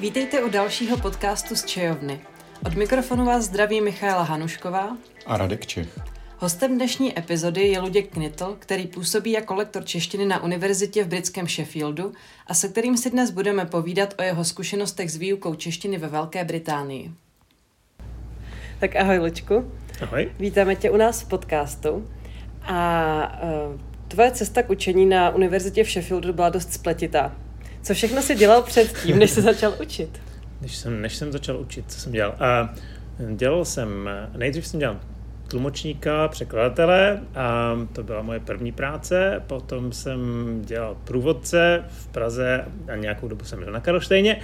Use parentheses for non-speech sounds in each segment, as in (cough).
Vítejte u dalšího podcastu z Čejovny. Od mikrofonu vás zdraví Michaela Hanušková a Radek Čech. Hostem dnešní epizody je Luděk Knitl, který působí jako lektor češtiny na univerzitě v britském Sheffieldu a se kterým si dnes budeme povídat o jeho zkušenostech s výukou češtiny ve Velké Británii. Tak ahoj, Lučku. Ahoj. Vítáme tě u nás v podcastu. A uh, tvoje cesta k učení na univerzitě v Sheffieldu byla dost spletitá. Co všechno jsi dělal předtím, než jsi začal učit? Než jsem, než jsem začal učit, co jsem dělal? A dělal jsem, nejdřív jsem dělal tlumočníka, překladatele a to byla moje první práce. Potom jsem dělal průvodce v Praze a nějakou dobu jsem byl na Karlštejně.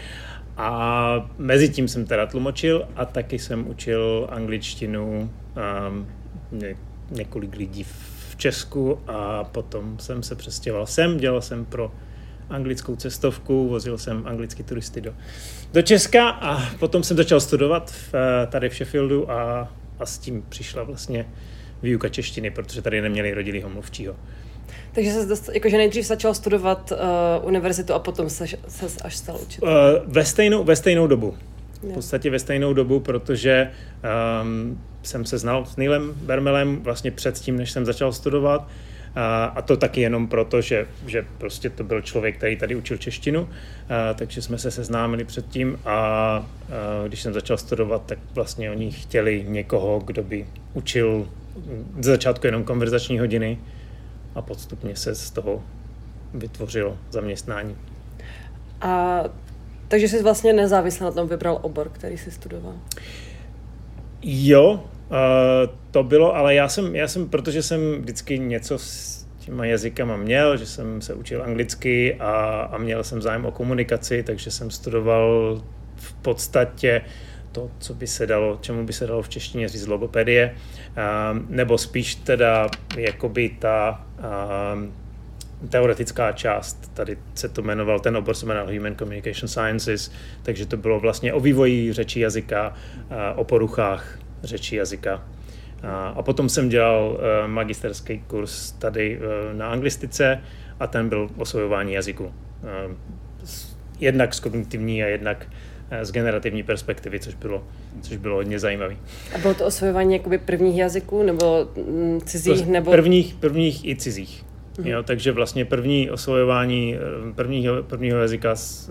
A mezi tím jsem teda tlumočil a taky jsem učil angličtinu um, ně, několik lidí v Česku a potom jsem se přestěhoval sem, dělal jsem pro anglickou cestovku, vozil jsem anglické turisty do, do Česka a potom jsem začal studovat v, tady v Sheffieldu a, a s tím přišla vlastně výuka češtiny, protože tady neměli rodilýho mluvčího. Takže se jakože nejdřív začal studovat uh, univerzitu a potom se, se až stal učit. Uh, ve, stejnou, ve stejnou dobu. V podstatě ve stejnou dobu, protože um, jsem se znal s Neilem Bermelem vlastně předtím, než jsem začal studovat. A, a to taky jenom proto, že, že prostě to byl člověk, který tady učil češtinu, a, takže jsme se seznámili předtím a, a když jsem začal studovat, tak vlastně oni chtěli někoho, kdo by učil z začátku jenom konverzační hodiny a podstupně se z toho vytvořilo zaměstnání. A takže jsi vlastně nezávisle na tom vybral obor, který jsi studoval? Jo, Uh, to bylo, ale já jsem, já jsem, protože jsem vždycky něco s těma jazykama měl, že jsem se učil anglicky a, a měl jsem zájem o komunikaci, takže jsem studoval v podstatě to, co by se dalo, čemu by se dalo v češtině říct logopedie, uh, nebo spíš teda jakoby ta uh, teoretická část, tady se to jmenoval, ten obor se jmenoval Human Communication Sciences, takže to bylo vlastně o vývoji řeči jazyka, o poruchách řeči jazyka. A potom jsem dělal eh, magisterský kurz tady eh, na anglistice a ten byl osvojování jazyku. Eh, jednak z kognitivní a jednak z generativní perspektivy, což bylo, což bylo hodně zajímavé. A bylo to osvojování jakoby prvních jazyků nebo mm, cizích? Nebo... Prvních, prvních i cizích. Mhm. Jo, takže vlastně první osvojování prvního, prvního jazyka z,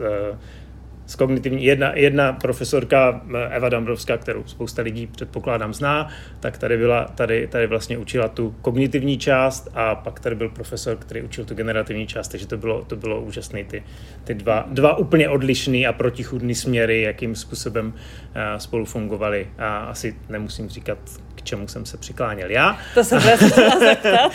z kognitivní, jedna, jedna profesorka eh, Eva Dambrovská, kterou spousta lidí předpokládám zná, tak tady byla, tady, tady vlastně učila tu kognitivní část a pak tady byl profesor, který učil tu generativní část, takže to bylo, to bylo úžasné, ty, ty dva, dva úplně odlišné a protichudné směry, jakým způsobem uh, spolu fungovaly a asi nemusím říkat, čemu jsem se přikláněl já. To jsem se chtěla (laughs) zeptat,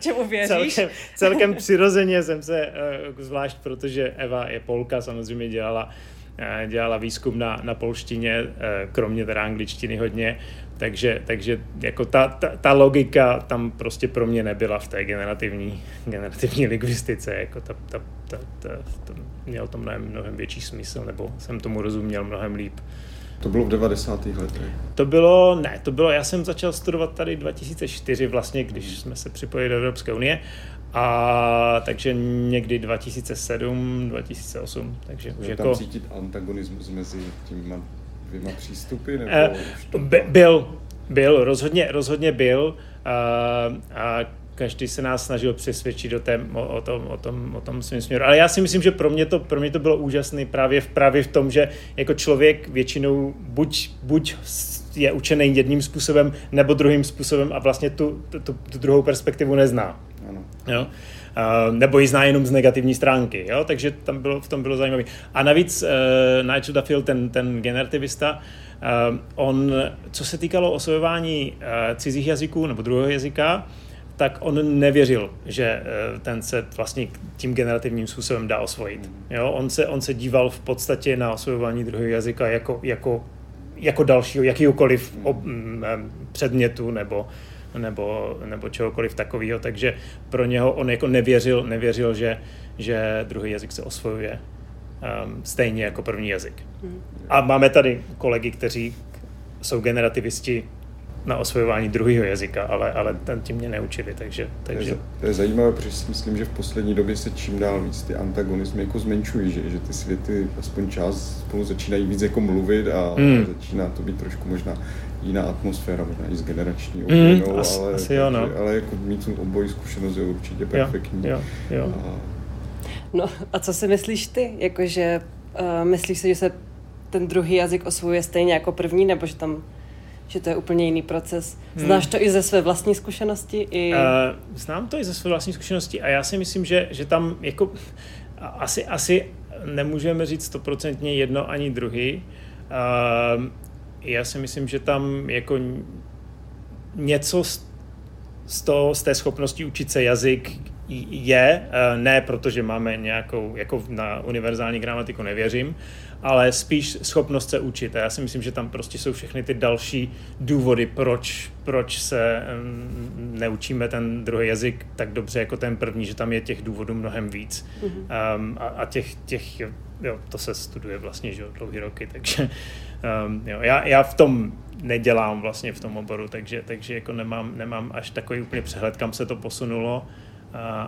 čemu věříš? Celkem, celkem přirozeně jsem se, uh, zvlášť protože Eva je Polka, samozřejmě dělala Eh, dělala výzkum na, na polštině, eh, kromě teda angličtiny hodně, takže, takže jako ta, ta, ta, logika tam prostě pro mě nebyla v té generativní, generativní lingvistice, jako ta, ta, ta, ta, ta, měl to mnohem, mnohem větší smysl, nebo jsem tomu rozuměl mnohem líp. To bylo v 90. letech? To bylo, ne, to bylo, já jsem začal studovat tady 2004 vlastně, když jsme se připojili do Evropské unie a takže někdy 2007, 2008, takže už jako... tam cítit antagonismus mezi těmi dvěma přístupy? Nebo uh, by, byl, byl, rozhodně, rozhodně byl. Uh, a každý se nás snažil přesvědčit o, tém, o, o, tom, o, tom, o tom svým směru. Ale já si myslím, že pro mě to, pro mě to bylo úžasné právě v, právě v tom, že jako člověk většinou buď, buď je učený jedním způsobem nebo druhým způsobem a vlastně tu, tu, tu druhou perspektivu nezná. Ano. Jo? Uh, nebo ji zná jenom z negativní stránky, jo? takže tam bylo, v tom bylo zajímavé. A navíc uh, Nigel Duffield, ten, ten generativista, uh, on, co se týkalo osvojování uh, cizích jazyků nebo druhého jazyka, tak on nevěřil, že ten se vlastně tím generativním způsobem dá osvojit. Jo? On, se, on se díval v podstatě na osvojování druhého jazyka jako, jako, jako dalšího, jakýkoliv ob, m, předmětu nebo, nebo, nebo čehokoliv takového, takže pro něho on jako nevěřil, nevěřil že, že druhý jazyk se osvojuje um, stejně jako první jazyk. Hmm. A máme tady kolegy, kteří jsou generativisti na osvojování druhého jazyka, ale, ale ten tím mě neučili, takže... takže... To, je, to je zajímavé, protože si myslím, že v poslední době se čím dál víc ty antagonismy jako zmenšují, že, že ty světy aspoň čas spolu začínají víc jako mluvit a hmm. začíná to být trošku možná jiná atmosféra, možná i s generační obměnou, mm, asi, ale, asi jo, no. ale jako mít tu obojí zkušenost je určitě perfektní. Jo, jo, jo. A... No a co si myslíš ty? Jakože uh, myslíš si, že se ten druhý jazyk osvojuje stejně jako první, nebo že tam že to je úplně jiný proces. Hmm. Znáš to i ze své vlastní zkušenosti? I... Uh, znám to i ze své vlastní zkušenosti a já si myslím, že, že tam jako asi, asi nemůžeme říct stoprocentně jedno ani druhý. Uh, já si myslím, že tam jako něco z, z, toho, z té schopnosti učit se jazyk je, uh, ne protože máme nějakou, jako na univerzální gramatiku nevěřím, ale spíš schopnost se učit. A já si myslím, že tam prostě jsou všechny ty další důvody, proč, proč se um, neučíme ten druhý jazyk tak dobře jako ten první, že tam je těch důvodů mnohem víc. Mm-hmm. Um, a, a těch, těch, jo, to se studuje vlastně, že dlouhý roky, takže um, jo, já, já v tom nedělám vlastně v tom oboru, takže, takže jako nemám, nemám až takový úplně přehled, kam se to posunulo,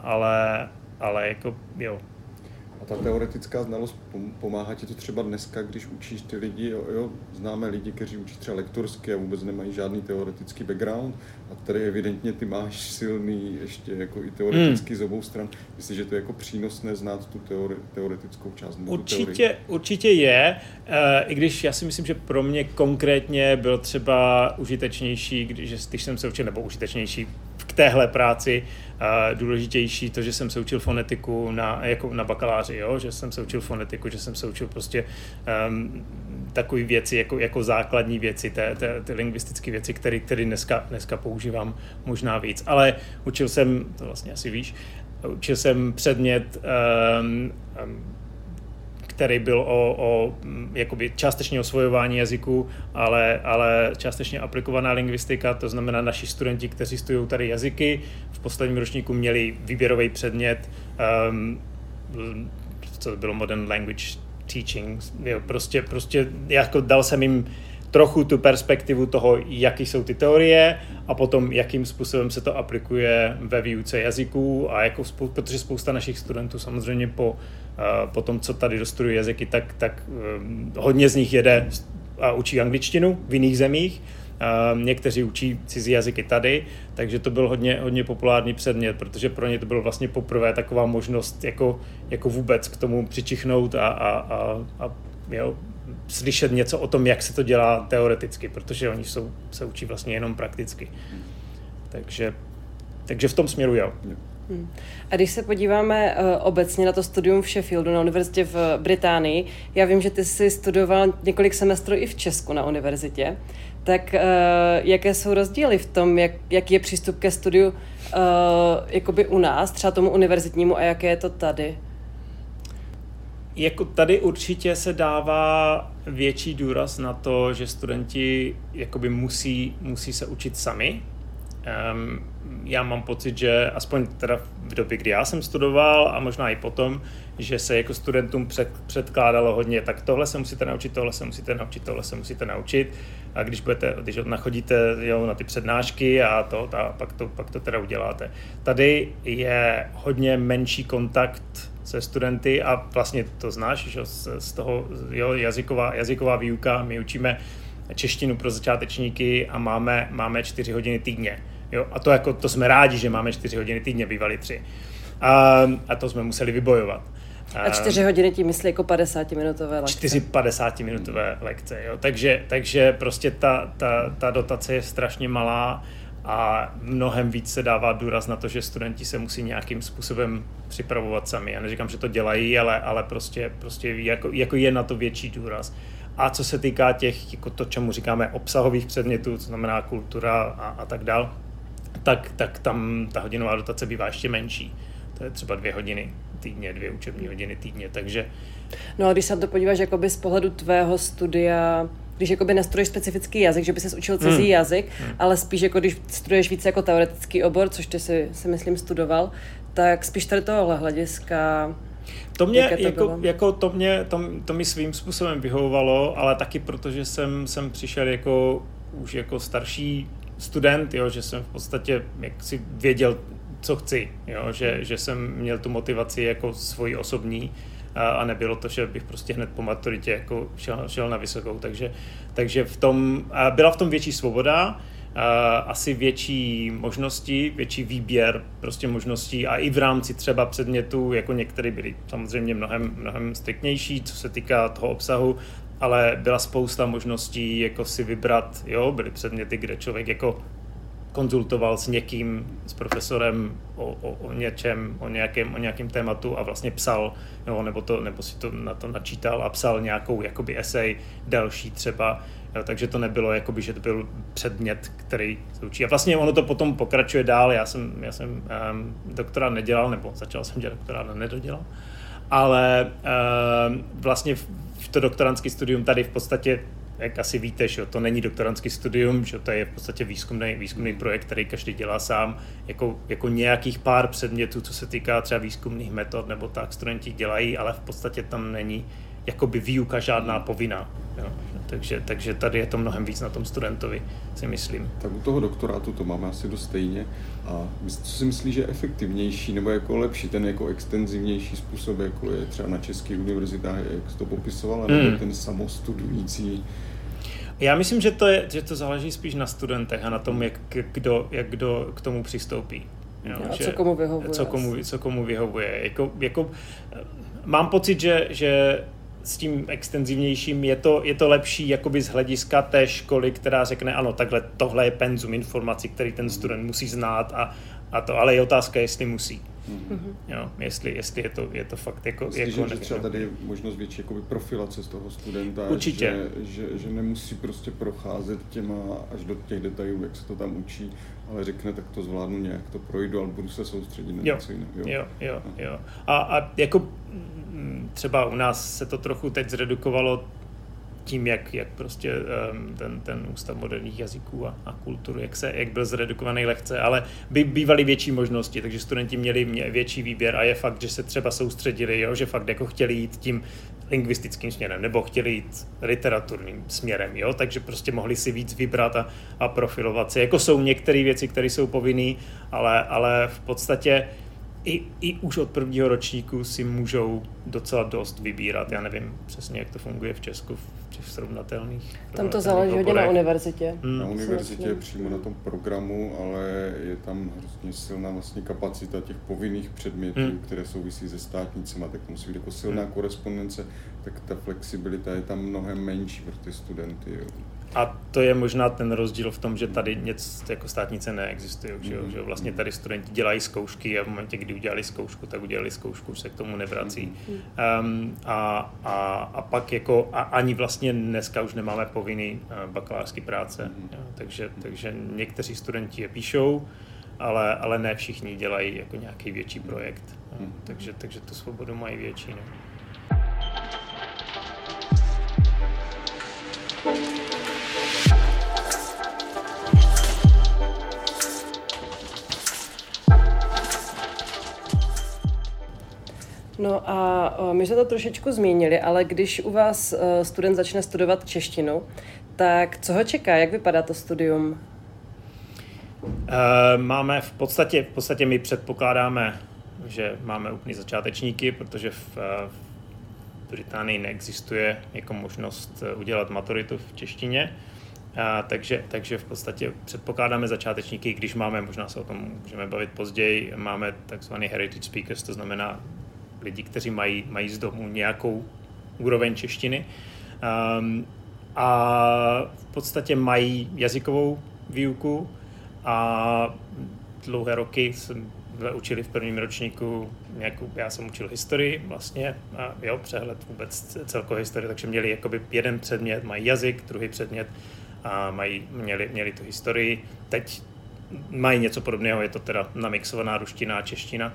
ale, ale jako jo, ta teoretická znalost pomáhá ti to třeba dneska, když učíš ty lidi, jo, jo, známe lidi, kteří učí třeba lektorsky a vůbec nemají žádný teoretický background a tady evidentně ty máš silný ještě jako i teoreticky hmm. z obou stran. Myslíš, že to je jako přínosné znát tu teori, teoretickou část? Určitě, určitě je, e, i když já si myslím, že pro mě konkrétně byl třeba užitečnější, když, když jsem se učil, nebo užitečnější téhle práci, důležitější to, že jsem se učil fonetiku na, jako na bakaláři, jo? že jsem se učil fonetiku, že jsem se učil prostě um, takové věci, jako, jako základní věci, té, té, ty lingvistické věci, které, které dneska, dneska používám možná víc. Ale učil jsem, to vlastně asi víš, učil jsem předmět um, um, který byl o, o jakoby částečně osvojování jazyku, ale, ale částečně aplikovaná lingvistika, to znamená naši studenti, kteří studují tady jazyky, v posledním ročníku měli výběrový předmět, um, co bylo Modern Language Teaching, jo, prostě, prostě jako dal jsem jim trochu tu perspektivu toho, jaký jsou ty teorie a potom, jakým způsobem se to aplikuje ve výuce jazyků a jako spou- protože spousta našich studentů samozřejmě po, uh, po tom, co tady dostudují jazyky, tak, tak uh, hodně z nich jede a učí angličtinu v jiných zemích, Uh, někteří učí cizí jazyky tady, takže to byl hodně, hodně populární předmět, protože pro ně to bylo vlastně poprvé taková možnost jako, jako vůbec k tomu přičichnout a, a, a, a jo, slyšet něco o tom, jak se to dělá teoreticky, protože oni jsou, se učí vlastně jenom prakticky. Takže, takže v tom směru jo. Hmm. A když se podíváme uh, obecně na to studium v Sheffieldu na univerzitě v Británii, já vím, že ty jsi studoval několik semestrů i v Česku na univerzitě, tak uh, jaké jsou rozdíly v tom, jak, jaký je přístup ke studiu jakoby u nás, třeba tomu univerzitnímu a jaké je to tady? Jako tady určitě se dává větší důraz na to, že studenti jakoby musí, musí se učit sami. Um, já mám pocit, že aspoň teda v době, kdy já jsem studoval a možná i potom, že se jako studentům před, předkládalo hodně, tak tohle se musíte naučit, tohle se musíte naučit, tohle se musíte naučit. A když budete, když nachodíte jo, na ty přednášky a to, a pak, to, pak to teda uděláte. Tady je hodně menší kontakt se studenty a vlastně to znáš, že z, z toho jo, jazyková, jazyková výuka, my učíme češtinu pro začátečníky a máme, máme čtyři hodiny týdně. Jo? A to, jako, to jsme rádi, že máme čtyři hodiny týdně, bývaly tři. A, a to jsme museli vybojovat. A čtyři hodiny tím myslí jako 50-minutové lekce. Čtyři 50-minutové lekce, jo. Takže, takže prostě ta, ta, ta dotace je strašně malá a mnohem víc se dává důraz na to, že studenti se musí nějakým způsobem připravovat sami. Já neříkám, že to dělají, ale, ale prostě, prostě jako, jako je na to větší důraz. A co se týká těch, jako to, čemu říkáme obsahových předmětů, co znamená kultura a, a tak dál, tak, tak tam ta hodinová dotace bývá ještě menší. To je třeba dvě hodiny týdně, dvě učební hodiny týdně, takže... No a když se na to podíváš jakoby z pohledu tvého studia, když jakoby nastuduješ specifický jazyk, že by se učil cizí hmm. jazyk, hmm. ale spíš jako když studuješ více jako teoretický obor, což ty si, si myslím studoval, tak spíš tady tohle hlediska to mě, to jako, jako to, mě, to, to mi svým způsobem vyhovovalo, ale taky protože jsem, jsem přišel jako už jako starší student, jo, že jsem v podstatě jak si věděl, co chci, jo, že, že jsem měl tu motivaci jako svoji osobní a, a nebylo to, že bych prostě hned po maturitě jako šel, šel na vysokou, takže, takže v tom, a byla v tom větší svoboda, asi větší možnosti, větší výběr prostě možností. A i v rámci třeba předmětů, jako některé byly samozřejmě mnohem, mnohem striktnější, co se týká toho obsahu, ale byla spousta možností jako si vybrat, jo, byly předměty, kde člověk jako konzultoval s někým, s profesorem o, o, o něčem, o nějakém, o nějakém tématu a vlastně psal, jo, nebo, to, nebo si to na to načítal a psal nějakou jakoby esej další třeba, Jo, takže to nebylo, jakoby, že to byl předmět, který se učí. A vlastně ono to potom pokračuje dál. Já jsem, já jsem um, doktorát nedělal, nebo začal jsem dělat doktorát a nedodělal. Ale um, vlastně v, v to doktorantský studium tady v podstatě jak asi víte, že to není doktorantský studium, že to je v podstatě výzkumný, výzkumný projekt, který každý dělá sám, jako, jako nějakých pár předmětů, co se týká třeba výzkumných metod nebo tak, studenti dělají, ale v podstatě tam není jakoby výuka žádná povinná. Jo. Takže, takže tady je to mnohem víc na tom studentovi, si myslím. Tak u toho doktorátu to máme asi dost stejně. A co si myslíš, že je efektivnější nebo jako lepší, ten jako extenzivnější způsob, jako je třeba na českých univerzitách, jak jsi to popisovala, nebo hmm. ten samostudující? Já myslím, že to, je, že to záleží spíš na studentech a na tom, jak kdo, jak kdo k tomu přistoupí. Jo, a že, co komu vyhovuje. Co komu, co komu vyhovuje. Jako, jako, mám pocit, že, že s tím extenzivnějším, je to, je to lepší jakoby z hlediska té školy, která řekne, ano, takhle tohle je penzum informací, který ten student musí znát a, a to, ale je otázka, jestli musí. Mm-hmm. Jo, jestli, jestli je, to, je to fakt jako... Myslíš, jako že, že třeba tady je možnost větší jakoby profilace z toho studenta, Určitě. Že, že, že nemusí prostě procházet těma až do těch detailů, jak se to tam učí, ale řekne, tak to zvládnu nějak, to projdu, ale budu se soustředit na něco jiného. Jo, jo, jo. jo. A, a jako třeba u nás se to trochu teď zredukovalo tím, jak, jak prostě um, ten, ten ústav moderních jazyků a, a kultury, jak, se, jak byl zredukovaný lehce, ale by bývaly větší možnosti, takže studenti měli mě, větší výběr a je fakt, že se třeba soustředili, jo, že fakt jako chtěli jít tím lingvistickým směrem, nebo chtěli jít literaturním směrem, jo, takže prostě mohli si víc vybrat a, a profilovat se. Jako jsou některé věci, které jsou povinné, ale, ale v podstatě i, i už od prvního ročníku si můžou docela dost vybírat. Já nevím přesně, jak to funguje v Česku v těch srovnatelných. Tam to záleží hodně na univerzitě. Hmm. Na univerzitě přímo na tom programu, ale je tam hrozně silná vlastně kapacita těch povinných předmětů, hmm. které souvisí se státnicema, tak musí být jako silná hmm. korespondence, tak ta flexibilita je tam mnohem menší pro ty studenty. Jo. A to je možná ten rozdíl v tom, že tady něco jako státnice neexistuje, že, jo? že vlastně tady studenti dělají zkoušky a v momentě, kdy udělali zkoušku, tak udělali zkoušku, už se k tomu nevrací. Um, a, a, a pak jako a ani vlastně dneska už nemáme povinný uh, bakalářský práce, jo? Takže, takže někteří studenti je píšou, ale, ale ne všichni dělají jako nějaký větší projekt. Jo? Takže, takže tu svobodu mají větší. Ne? No a my jsme to trošičku zmínili, ale když u vás student začne studovat češtinu, tak co ho čeká? Jak vypadá to studium? E, máme v podstatě, v podstatě my předpokládáme, že máme úplný začátečníky, protože v, e, v Británii neexistuje jako možnost udělat maturitu v češtině. A, takže, takže v podstatě předpokládáme začátečníky, když máme, možná se o tom můžeme bavit později, máme takzvaný heritage speakers, to znamená lidi, kteří mají, mají z domu nějakou úroveň češtiny. Um, a v podstatě mají jazykovou výuku a dlouhé roky jsem učili v prvním ročníku nějakou, já jsem učil historii vlastně, a jo, přehled vůbec celkové historie, takže měli jakoby jeden předmět, mají jazyk, druhý předmět a mají, měli, měli tu historii. Teď mají něco podobného, je to teda namixovaná ruština a čeština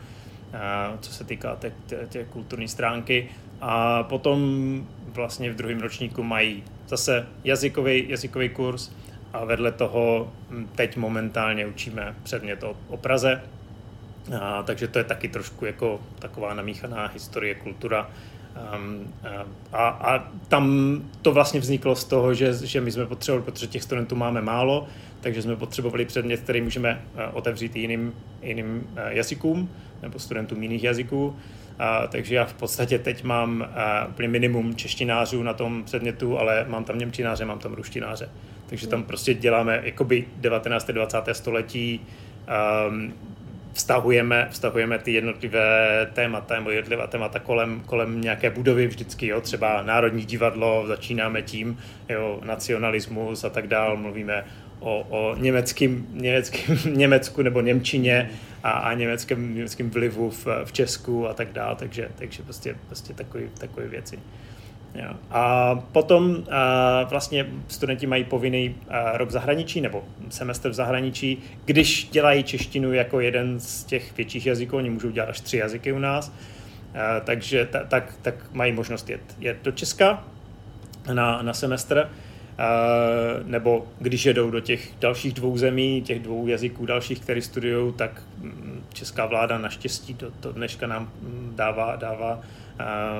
co se týká té, té, kulturní stránky. A potom vlastně v druhém ročníku mají zase jazykový, jazykový kurz a vedle toho hm, teď momentálně učíme předmět o, o Praze, a, takže to je taky trošku jako taková namíchaná historie, kultura Um, a, a tam to vlastně vzniklo z toho, že, že my jsme potřebovali, protože těch studentů máme málo, takže jsme potřebovali předmět, který můžeme otevřít jiným, jiným jazykům nebo studentům jiných jazyků. A, takže já v podstatě teď mám a, úplně minimum češtinářů na tom předmětu, ale mám tam němčináře, mám tam ruštináře. Takže tam prostě děláme jakoby 19. 20. století, um, vztahujeme, vztahujeme ty jednotlivé témata nebo jednotlivé témata kolem, kolem nějaké budovy vždycky, jo, třeba Národní divadlo, začínáme tím, jo, nacionalismus a tak dál, mluvíme o, o německým, německým, (laughs) Německu nebo Němčině a, a německém, německém vlivu v, v Česku a tak dále, takže, takže prostě, prostě takové věci. A potom a vlastně studenti mají povinný rok v zahraničí nebo semestr v zahraničí. Když dělají češtinu jako jeden z těch větších jazyků, oni můžou dělat až tři jazyky u nás, a, takže ta, tak, tak mají možnost jet, jet do Česka na, na semestr. Uh, nebo když jedou do těch dalších dvou zemí, těch dvou jazyků dalších, které studují, tak mm, česká vláda naštěstí do, do dneška nám mm, dává, dává uh,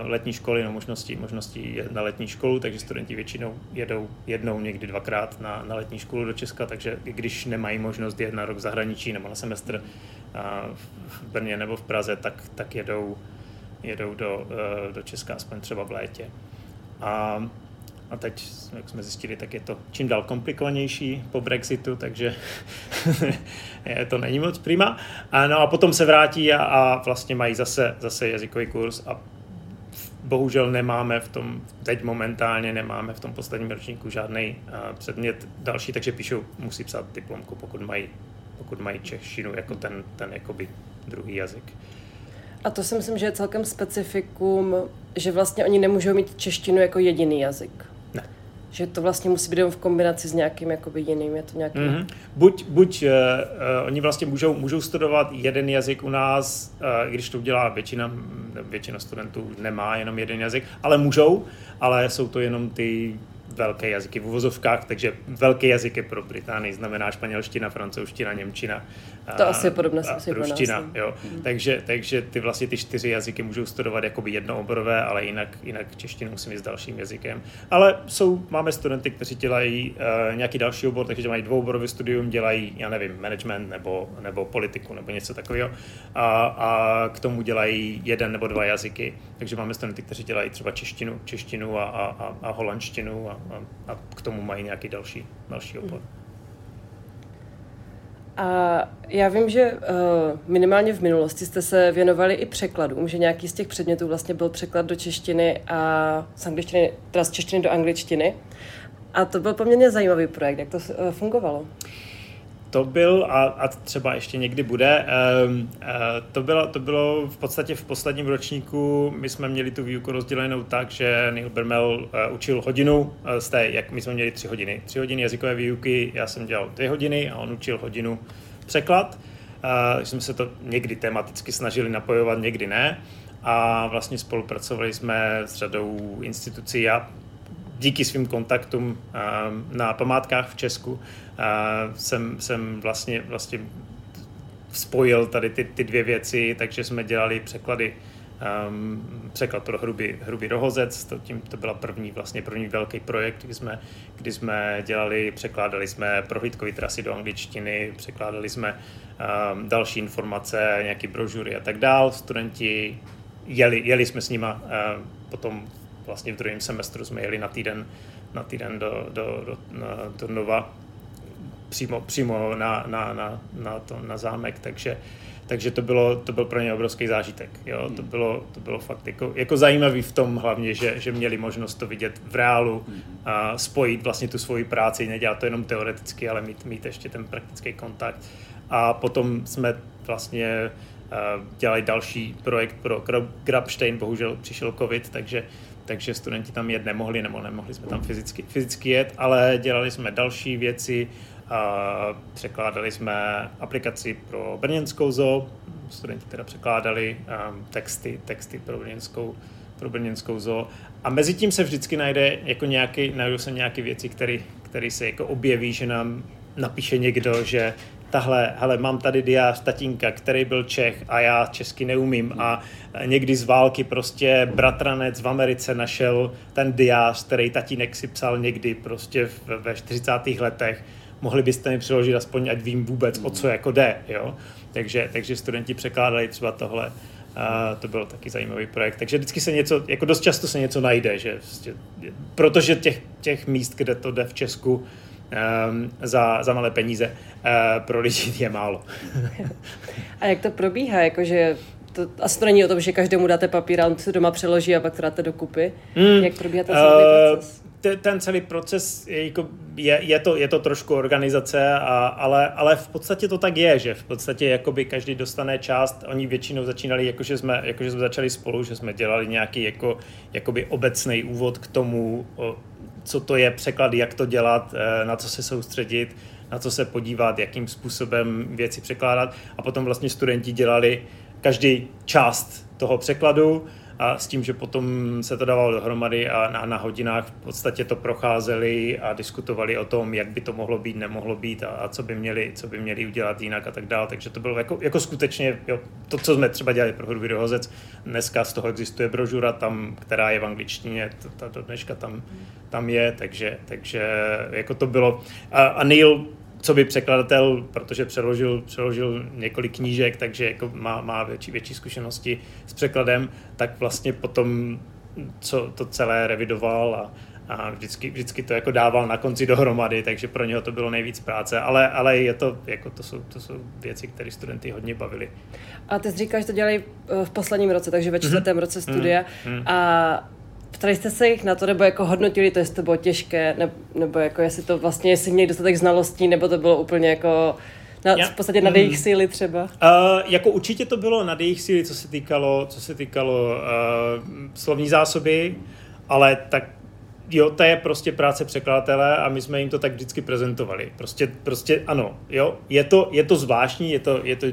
letní školy, no možnosti, možnosti na letní školu, takže studenti většinou jedou jednou, někdy dvakrát na, na letní školu do Česka, takže když nemají možnost jet na rok v zahraničí nebo na semestr v Brně nebo v Praze, tak, tak jedou, jedou do, uh, do Česka aspoň třeba v létě. A a teď, jak jsme zjistili, tak je to čím dál komplikovanější po Brexitu, takže (laughs) to není moc prima. A, no a potom se vrátí a, a vlastně mají zase, zase jazykový kurz a bohužel nemáme v tom, teď momentálně nemáme v tom posledním ročníku žádný uh, předmět další, takže píšou, musí psát diplomku, pokud mají, pokud mají češtinu jako ten, ten jakoby druhý jazyk. A to si myslím, že je celkem specifikum, že vlastně oni nemůžou mít češtinu jako jediný jazyk že to vlastně musí být v kombinaci s nějakým jakoby jiným, je to nějaký... Mm-hmm. Buď, buď uh, uh, oni vlastně můžou, můžou studovat jeden jazyk u nás, uh, když to udělá většina, většina studentů nemá jenom jeden jazyk, ale můžou, ale jsou to jenom ty velké jazyky v uvozovkách, takže velké jazyky pro Británii znamená španělština, francouzština, němčina. To a, asi je podobné a ruština, no. jo. Mm. Takže, takže ty vlastně ty čtyři jazyky můžou studovat jakoby jednooborové, ale jinak, jinak češtinu musí mít s dalším jazykem. Ale jsou, máme studenty, kteří dělají uh, nějaký další obor, takže mají dvouoborový studium, dělají, já nevím, management nebo, nebo politiku nebo něco takového a, a k tomu dělají jeden nebo dva jazyky. Takže máme studenty, kteří dělají třeba češtinu, češtinu a, a, a holandštinu a, a, a k tomu mají nějaký další, další obor. A já vím, že uh, minimálně v minulosti jste se věnovali i překladům, že nějaký z těch předmětů vlastně byl překlad do češtiny a z angličtiny, teda z češtiny do angličtiny. A to byl poměrně zajímavý projekt. Jak to uh, fungovalo? To byl, a, a třeba ještě někdy bude, um, uh, to, bylo, to bylo v podstatě v posledním ročníku, my jsme měli tu výuku rozdělenou tak, že Neil Bermel uh, učil hodinu uh, z té, jak my jsme měli tři hodiny. Tři hodiny jazykové výuky, já jsem dělal dvě hodiny a on učil hodinu překlad. Uh, jsme se to někdy tematicky snažili napojovat, někdy ne. A vlastně spolupracovali jsme s řadou institucí. Já díky svým kontaktům uh, na památkách v Česku jsem, jsem vlastně, vlastně spojil tady ty, ty dvě věci, takže jsme dělali překlady um, překlad pro hrubý, hrubý rohozec, to, tím, to byla první, vlastně první velký projekt, kdy jsme, kdy jsme dělali, překládali jsme prohlídkové trasy do angličtiny, překládali jsme um, další informace, nějaké brožury a tak dál. Studenti jeli, jeli jsme s nima, uh, potom vlastně v druhém semestru jsme jeli na týden, na týden do, do, do, na, do Nova přímo, přímo na, na, na, na, to, na zámek, takže, takže to, bylo, to byl pro ně obrovský zážitek. Jo? To, hmm. bylo, to bylo fakt jako, jako zajímavý v tom hlavně, že, že měli možnost to vidět v reálu hmm. a spojit vlastně tu svoji práci, nedělat to jenom teoreticky, ale mít, mít ještě ten praktický kontakt. A potom jsme vlastně dělali další projekt pro Grabstein, bohužel přišel covid, takže takže studenti tam jet nemohli, nebo nemohli jsme tam fyzicky, fyzicky jet, ale dělali jsme další věci, překládali jsme aplikaci pro brněnskou zoo, studenti teda překládali um, texty, texty pro brněnskou, pro brněnskou zoo. A mezi tím se vždycky najde jako nějaký, najdou se nějaké věci, které se jako objeví, že nám napíše někdo, že tahle, hele, mám tady diář tatínka, který byl Čech a já česky neumím a někdy z války prostě bratranec v Americe našel ten diář, který tatínek si psal někdy prostě ve 40. letech, mohli byste mi přiložit aspoň, ať vím vůbec, o co jako jde, jo? Takže, takže studenti překládali třeba tohle, a to byl taky zajímavý projekt. Takže vždycky se něco, jako dost často se něco najde, že prostě, protože těch, těch míst, kde to jde v Česku, um, za, za malé peníze uh, pro lidi je málo. (laughs) a jak to probíhá? Jakože to, asi to není o tom, že každému dáte papír a on se doma přeloží a pak to dáte dokupy. Mm, jak probíhá ten celý uh, proces? ten celý proces je, jako, je, je, to, je to trošku organizace, a, ale, ale v podstatě to tak je, že v podstatě jakoby každý dostane část, oni většinou začínali, jakože jsme, jakože jsme začali spolu, že jsme dělali nějaký jako, jakoby obecný úvod k tomu, co to je překlad, jak to dělat, eh, na co se soustředit, na co se podívat, jakým způsobem věci překládat. A potom vlastně studenti dělali každý část toho překladu, a s tím, že potom se to dávalo dohromady a na, na hodinách v podstatě to procházeli a diskutovali o tom, jak by to mohlo být, nemohlo být a, a co, by měli, co by měli udělat jinak a tak dále. Takže to bylo jako, jako skutečně jo, to, co jsme třeba dělali pro hru Videohozec. Dneska z toho existuje brožura, tam, která je v angličtině, ta do dneška tam, tam je, takže, takže jako to bylo. A, a Neil co by překladatel, protože přeložil, přeložil několik knížek, takže jako má, má větší, větší zkušenosti s překladem, tak vlastně potom co to celé revidoval a, a vždycky, vždycky to jako dával na konci dohromady, takže pro něho to bylo nejvíc práce, ale, ale je to, jako to, jsou, to jsou věci, které studenty hodně bavily. A ty jsi říkáš, že to dělali v posledním roce, takže ve čtvrtém mm-hmm. roce studia mm-hmm. a Ptali jste se jich na to, nebo jako hodnotili to, jestli to bylo těžké, nebo, nebo jako jestli to vlastně, jestli měli dostatek znalostí, nebo to bylo úplně jako na, v podstatě na jejich mm. síly třeba? Uh, jako určitě to bylo na jejich síly, co se týkalo, co se týkalo uh, slovní zásoby, ale tak jo, to je prostě práce překladatele a my jsme jim to tak vždycky prezentovali. Prostě, prostě ano, jo, je to, je to zvláštní, je to, je to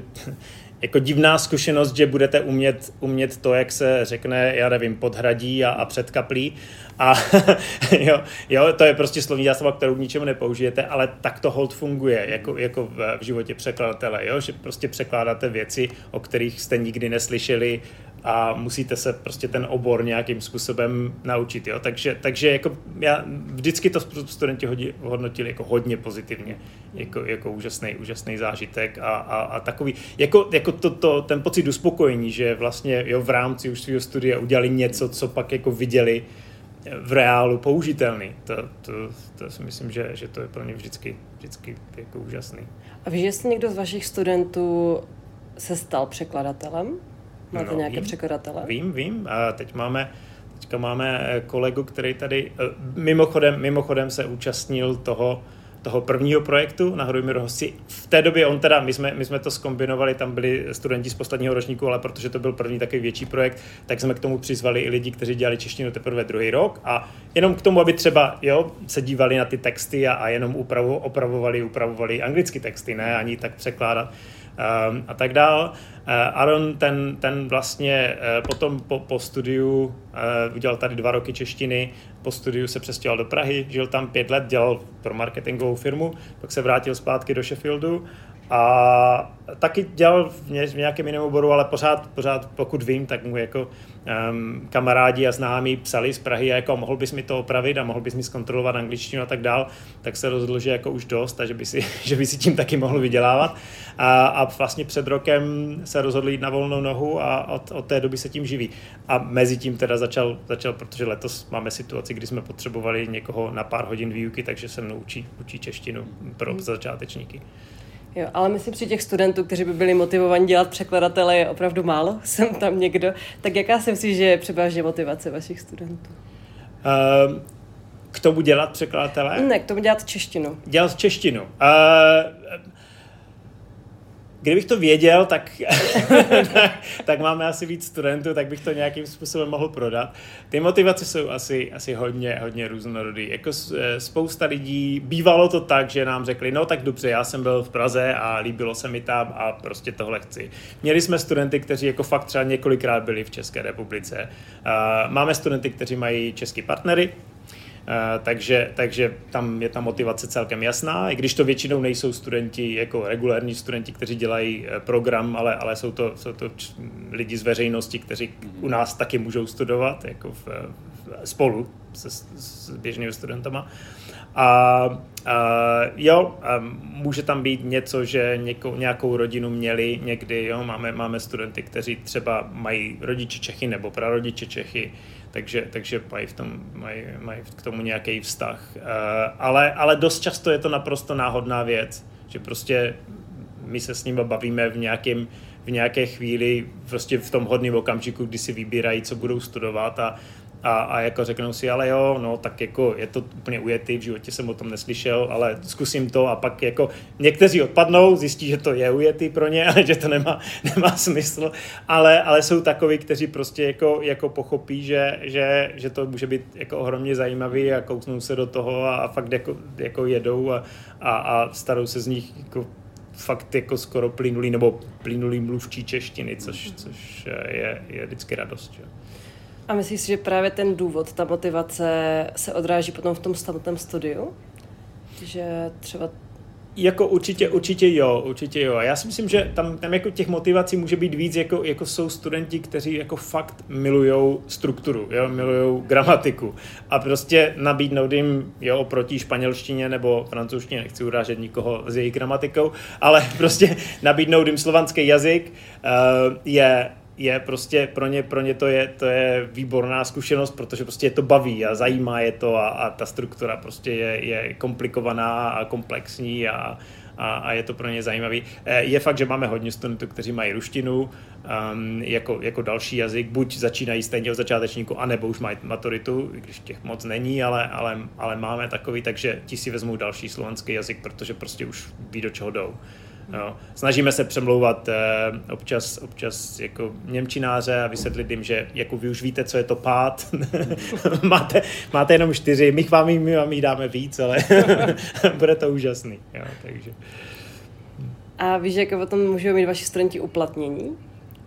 jako divná zkušenost, že budete umět, umět to, jak se řekne, já nevím, podhradí a, a předkaplí. A (laughs) jo, jo, to je prostě slovní zásoba, kterou k ničemu nepoužijete, ale tak to hold funguje, jako, jako v, v životě překladatele, jo? že prostě překládáte věci, o kterých jste nikdy neslyšeli a musíte se prostě ten obor nějakým způsobem naučit. Jo? Takže, takže jako já vždycky to studenti hodí, hodnotili jako hodně pozitivně, jako, jako úžasný, úžasný zážitek a, a, a takový, jako, jako to, to, ten pocit uspokojení, že vlastně jo, v rámci už svého studia udělali něco, co pak jako viděli v reálu použitelný. To, to, to si myslím, že, že to je pro ně vždycky, vždycky jako úžasný. A víš, jestli někdo z vašich studentů se stal překladatelem? Máte no, nějaké vím, překladatele? Vím, vím. A teď máme, teďka máme kolegu, který tady eh, mimochodem, mimochodem se účastnil toho, toho prvního projektu na Hrujmi Rohosci. V té době on teda, my jsme, my jsme to skombinovali, tam byli studenti z posledního ročníku, ale protože to byl první takový větší projekt, tak jsme k tomu přizvali i lidi, kteří dělali češtinu teprve druhý rok a jenom k tomu, aby třeba jo, se dívali na ty texty a, a jenom upravo, opravovali, upravovali anglické texty, ne ani tak překládat a tak dál. Uh, Aaron ten, ten vlastně uh, potom po, po studiu uh, udělal tady dva roky češtiny, po studiu se přestěhoval do Prahy, žil tam pět let, dělal pro marketingovou firmu, pak se vrátil zpátky do Sheffieldu a taky dělal v nějakém jiném oboru, ale pořád, pořád pokud vím, tak mu jako um, kamarádi a známí psali z Prahy a jako mohl bys mi to opravit a mohl bys mi zkontrolovat angličtinu a tak dál, tak se rozhodl, že jako už dost a že by si, (laughs) že by si tím taky mohl vydělávat. A, a vlastně před rokem se rozhodl jít na volnou nohu a od, od té doby se tím živí. A mezi tím teda začal, začal, protože letos máme situaci, kdy jsme potřebovali někoho na pár hodin výuky, takže se mnou učí, učí češtinu pro hmm. začátečníky. Jo, ale myslím, při těch studentů, kteří by byli motivovaní dělat překladatele, je opravdu málo. (laughs) Jsem tam někdo. Tak jaká si myslíš, že je převážně motivace vašich studentů? Uh, k tomu dělat překladatele? Ne, k tomu dělat češtinu. Dělat češtinu. Uh, Kdybych to věděl, tak, (laughs) tak máme asi víc studentů, tak bych to nějakým způsobem mohl prodat. Ty motivace jsou asi, asi hodně, hodně různorodý. Jako eh, spousta lidí, bývalo to tak, že nám řekli, no tak dobře, já jsem byl v Praze a líbilo se mi tam a prostě tohle chci. Měli jsme studenty, kteří jako fakt třeba několikrát byli v České republice. Máme studenty, kteří mají český partnery, takže, takže tam je ta motivace celkem jasná, i když to většinou nejsou studenti, jako regulární studenti, kteří dělají program, ale, ale jsou, to, jsou to lidi z veřejnosti, kteří u nás taky můžou studovat, jako v, v, spolu se, s běžnými studentama. A, a jo, a může tam být něco, že někou, nějakou rodinu měli někdy, jo, máme, máme studenty, kteří třeba mají rodiče Čechy nebo prarodiče Čechy, takže, takže mají, v tom, mají, mají k tomu nějaký vztah. Ale, ale dost často je to naprosto náhodná věc, že prostě my se s nimi bavíme v nějakém v nějaké chvíli, prostě v tom hodném okamžiku, kdy si vybírají, co budou studovat a, a, a jako řeknou si, ale jo, no tak jako je to úplně ujetý, v životě jsem o tom neslyšel, ale zkusím to a pak jako někteří odpadnou, zjistí, že to je ujetý pro ně (laughs) a že to nemá, nemá smysl, ale, ale jsou takoví, kteří prostě jako, jako pochopí, že, že, že to může být jako ohromně zajímavý a kousnou se do toho a, a fakt jako, jako jedou a, a, a starou se z nich jako fakt jako skoro plynulý nebo plynulý mluvčí češtiny, což, což je, je vždycky radost. Že? A myslíš si, že právě ten důvod, ta motivace se odráží potom v tom samotném studiu? Že třeba jako určitě, určitě jo, určitě jo. Já si myslím, že tam, tam jako těch motivací může být víc, jako, jako jsou studenti, kteří jako fakt milujou strukturu, jo, milujou gramatiku a prostě nabídnout jim, jo, oproti španělštině nebo francouzštině, nechci urážet nikoho s její gramatikou, ale (laughs) prostě nabídnout jim slovanský jazyk uh, je je prostě pro ně, pro ně to, je, to je výborná zkušenost, protože prostě je to baví a zajímá je to a, a ta struktura prostě je, je komplikovaná a komplexní a, a, a je to pro ně zajímavý. Eh, je fakt, že máme hodně studentů, kteří mají ruštinu um, jako, jako další jazyk, buď začínají stejně od začátečníku, anebo už mají maturitu, když těch moc není, ale, ale, ale máme takový, takže ti si vezmou další slovanský jazyk, protože prostě už ví, do čeho jdou. Jo. Snažíme se přemlouvat eh, občas, občas jako Němčináře a vysvětlit jim, že jako vy už víte, co je to pád. (laughs) máte, máte jenom čtyři, my vám, my vám jí dáme víc, ale (laughs) bude to úžasný. Jo, takže. A víš, jak potom můžou mít vaši studenti uplatnění?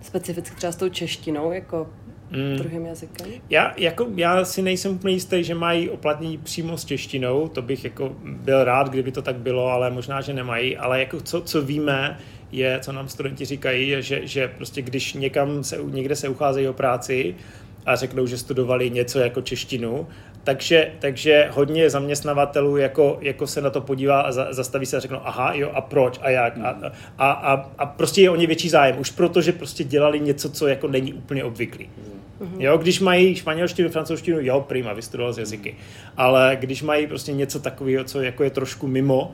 Specificky třeba s tou češtinou, jako mm. druhým jazykem? Já, jako, já si nejsem úplně jistý, že mají oplatnění přímo s češtinou, to bych jako byl rád, kdyby to tak bylo, ale možná, že nemají, ale jako co, co víme, je, co nám studenti říkají, je, že, že prostě když někam se, někde se ucházejí o práci a řeknou, že studovali něco jako češtinu, takže, takže hodně zaměstnavatelů jako, jako se na to podívá a za, zastaví se a řeknou, aha, jo, a proč, a jak. A, a, a, a prostě je o ně větší zájem, už protože prostě dělali něco, co jako není úplně obvyklý. Mm-hmm. Jo, když mají španělštinu, francouzštinu, jo, prima, vystudoval z jazyky. Ale když mají prostě něco takového, co jako je trošku mimo, uh,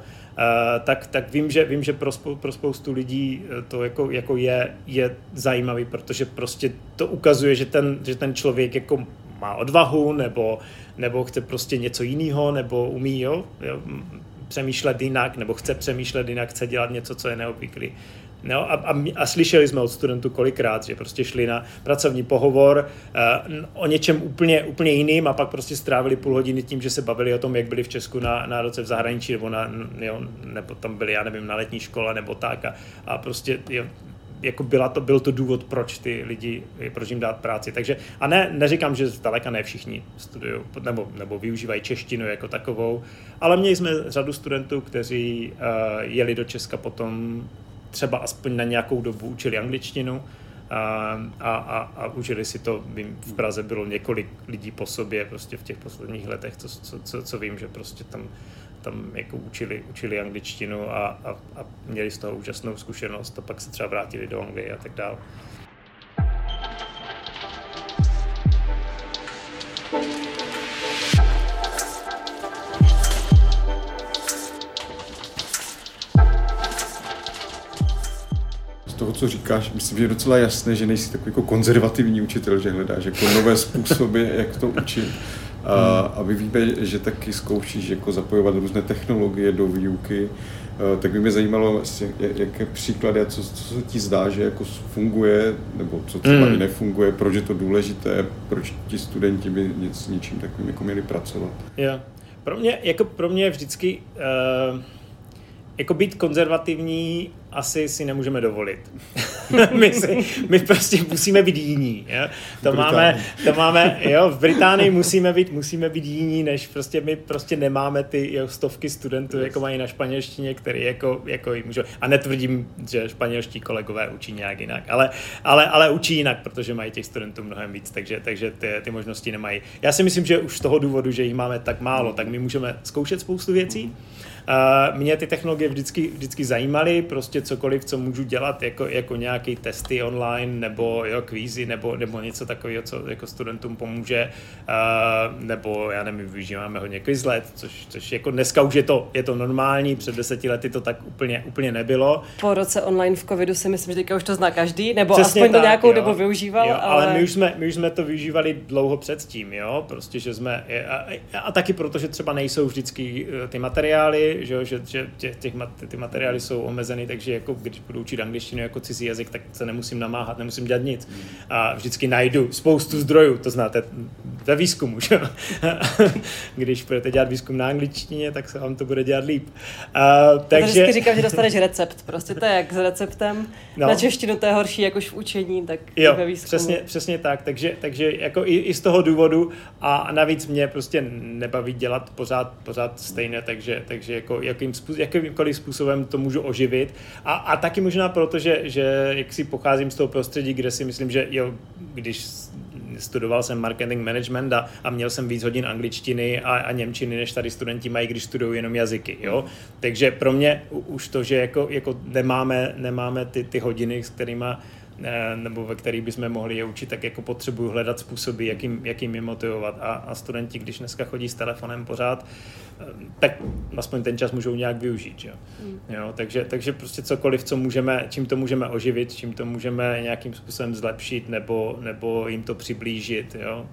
tak, tak vím, že, vím, že pro, spou, pro spoustu lidí eh, to jako, jako je, je zajímavý, protože prostě to ukazuje, že ten, že ten člověk jako má odvahu, nebo, nebo chce prostě něco jiného, nebo umí jo, jo, přemýšlet jinak, nebo chce přemýšlet jinak, chce dělat něco, co je neobvyklý. No, a, a, a slyšeli jsme od studentů kolikrát, že prostě šli na pracovní pohovor uh, o něčem úplně, úplně jiným a pak prostě strávili půl hodiny tím, že se bavili o tom, jak byli v Česku na, na roce v zahraničí, nebo, na, jo, nebo tam byli, já nevím, na letní škole, nebo tak. A, a prostě jo, jako byla to, byl to důvod, proč ty lidi, proč jim dát práci. Takže, a ne, neříkám, že zdaleka ne všichni studují nebo, nebo využívají češtinu jako takovou, ale měli jsme řadu studentů, kteří uh, jeli do Česka potom třeba aspoň na nějakou dobu učili angličtinu a, a, a, a užili si to. Vím, v Praze bylo několik lidí po sobě prostě v těch posledních letech, co, co, co, co vím, že prostě tam, tam jako učili, učili angličtinu a, a, a měli z toho úžasnou zkušenost a pak se třeba vrátili do Anglie a tak dále. Toho, co říkáš, myslím, že je docela jasné, že nejsi takový jako konzervativní učitel, že hledáš jako nové způsoby, (laughs) jak to učit. A, a my víme, že taky zkoušíš jako zapojovat různé technologie do výuky, tak by mě zajímalo, jaké příklady a co, co se ti zdá, že jako funguje, nebo co třeba mm. i nefunguje, proč je to důležité, proč ti studenti by nic, něčím takovým jako měli pracovat. Jo. Pro mě, jako pro mě vždycky uh, jako být konzervativní asi si nemůžeme dovolit. (laughs) my, si, my prostě musíme být jiní. Jo? To, máme, to máme, jo, v Británii musíme být, musíme být jiní, než prostě my prostě nemáme ty jo, stovky studentů, jako mají na španělštině, který jako, jako můžou, a netvrdím, že španělští kolegové učí nějak jinak, ale, ale, ale učí jinak, protože mají těch studentů mnohem víc, takže, takže ty, ty možnosti nemají. Já si myslím, že už z toho důvodu, že jich máme tak málo, tak my můžeme zkoušet spoustu věcí, mě ty technologie vždycky, vždycky zajímaly, prostě cokoliv, co můžu dělat, jako, jako nějaký testy online, nebo jo, kvízy, nebo, nebo něco takového, co jako studentům pomůže, nebo já nevím, využíváme hodně Quizlet, což, což jako dneska už je to, je to normální, před deseti lety to tak úplně, úplně nebylo. Po roce online v covidu si myslím, že teďka už to zná každý, nebo Přesně aspoň tak, to nějakou jo. dobu využíval. Jo, ale... ale my, už jsme, my už jsme to využívali dlouho předtím, jo, prostě, že jsme, a, a taky proto, že třeba nejsou vždycky eh, ty materiály, že, že, že těch, těch, ty materiály jsou omezeny, takže jako když budu učit angličtinu jako cizí jazyk, tak se nemusím namáhat, nemusím dělat nic. A vždycky najdu spoustu zdrojů, to znáte ve výzkumu, že? (laughs) když budete dělat výzkum na angličtině, tak se vám to bude dělat líp. A, takže... vždycky říkám, že dostaneš recept, prostě to je jak s receptem. No. Na češtinu to je horší, jak už v učení, tak jo, ve výzkumu. Přesně, přesně tak, takže, takže jako i, i, z toho důvodu a navíc mě prostě nebaví dělat pořád, pořád stejné, takže, takže jako, jakým, jakýmkoliv způsobem to můžu oživit. A, a taky možná proto, že, že jak si pocházím z toho prostředí, kde si myslím, že jo, když studoval jsem marketing management a, a měl jsem víc hodin angličtiny a, a němčiny, než tady studenti mají, když studují jenom jazyky. Jo? Takže pro mě už to, že jako, jako nemáme, nemáme ty, ty hodiny, s kterými nebo ve kterých bychom mohli je učit, tak jako potřebuju hledat způsoby, jakým, jakým je motivovat. A, a studenti, když dneska chodí s telefonem pořád, eh, tak aspoň ten čas můžou nějak využít. Jo? Mm. Jo, takže, takže prostě cokoliv, co můžeme, čím to můžeme oživit, čím to můžeme nějakým způsobem zlepšit nebo, nebo jim to přiblížit. Jo?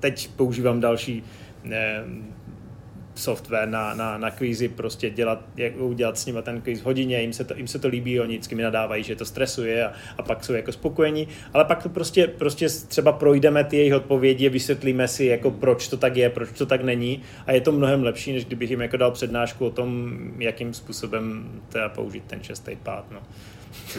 Teď používám další ne, software na, na, na kvízy, prostě dělat, jak udělat s nimi ten kvíz v hodině, jim se to, jim se to líbí, oni vždycky mi nadávají, že to stresuje a, a pak jsou jako spokojení, ale pak to prostě, prostě třeba projdeme ty jejich odpovědi, vysvětlíme si, jako proč to tak je, proč to tak není a je to mnohem lepší, než kdybych jim jako dal přednášku o tom, jakým způsobem teda použít ten šestý pád. No.